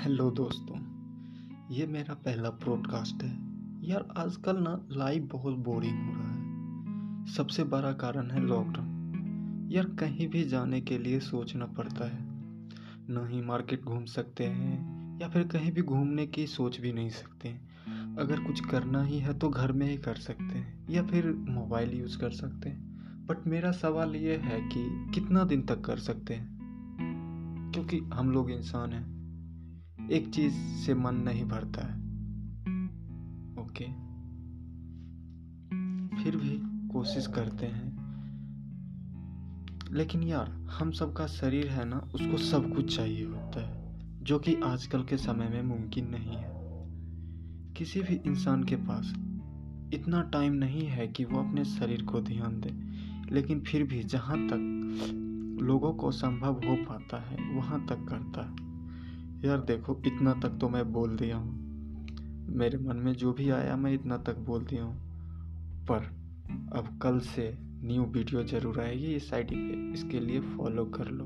Hello दोस्तों, ये मेरा पहला ब्रॉडकास्ट है। यार, आजकल ना लाइफ बहुत बोरिंग हो रहा है। सबसे बड़ा कारण है लॉकडाउन यार, कहीं भी जाने के लिए सोचना पड़ता है। ना ही मार्केट घूम सकते हैं, या फिर कहीं भी घूमने की सोच भी नहीं सकते हैं। अगर कुछ करना ही है तो घर में ही कर सकते हैं, या फिर मोबाइल यूज़ कर सकते हैं। बट मेरा सवाल ये है कि कितना दिन तक कर सकते हैं? क्योंकि हम लोग इंसान हैं। एक चीज़ से मन नहीं भरता है। ओके। फिर भी कोशिश करते हैं। लेकिन यार हम सबका शरीर है ना उसको सब कुछ चाहिए होता है जो कि आजकल के समय में मुमकिन नहीं है। किसी भी इंसान के पास इतना टाइम नहीं है कि वो अपने शरीर को ध्यान दे लेकिन फिर भी जहाँ तक लोगों को संभव हो पाता है वहाँ तक करता है। यार देखो, इतना तक तो मैं बोल दिया हूँ। मेरे मन में जो भी आया, मैं इतना तक बोल दिया हूँ। पर अब कल से न्यू वीडियो ज़रूर आएगी इस आई पे। इसके लिए फॉलो कर लो।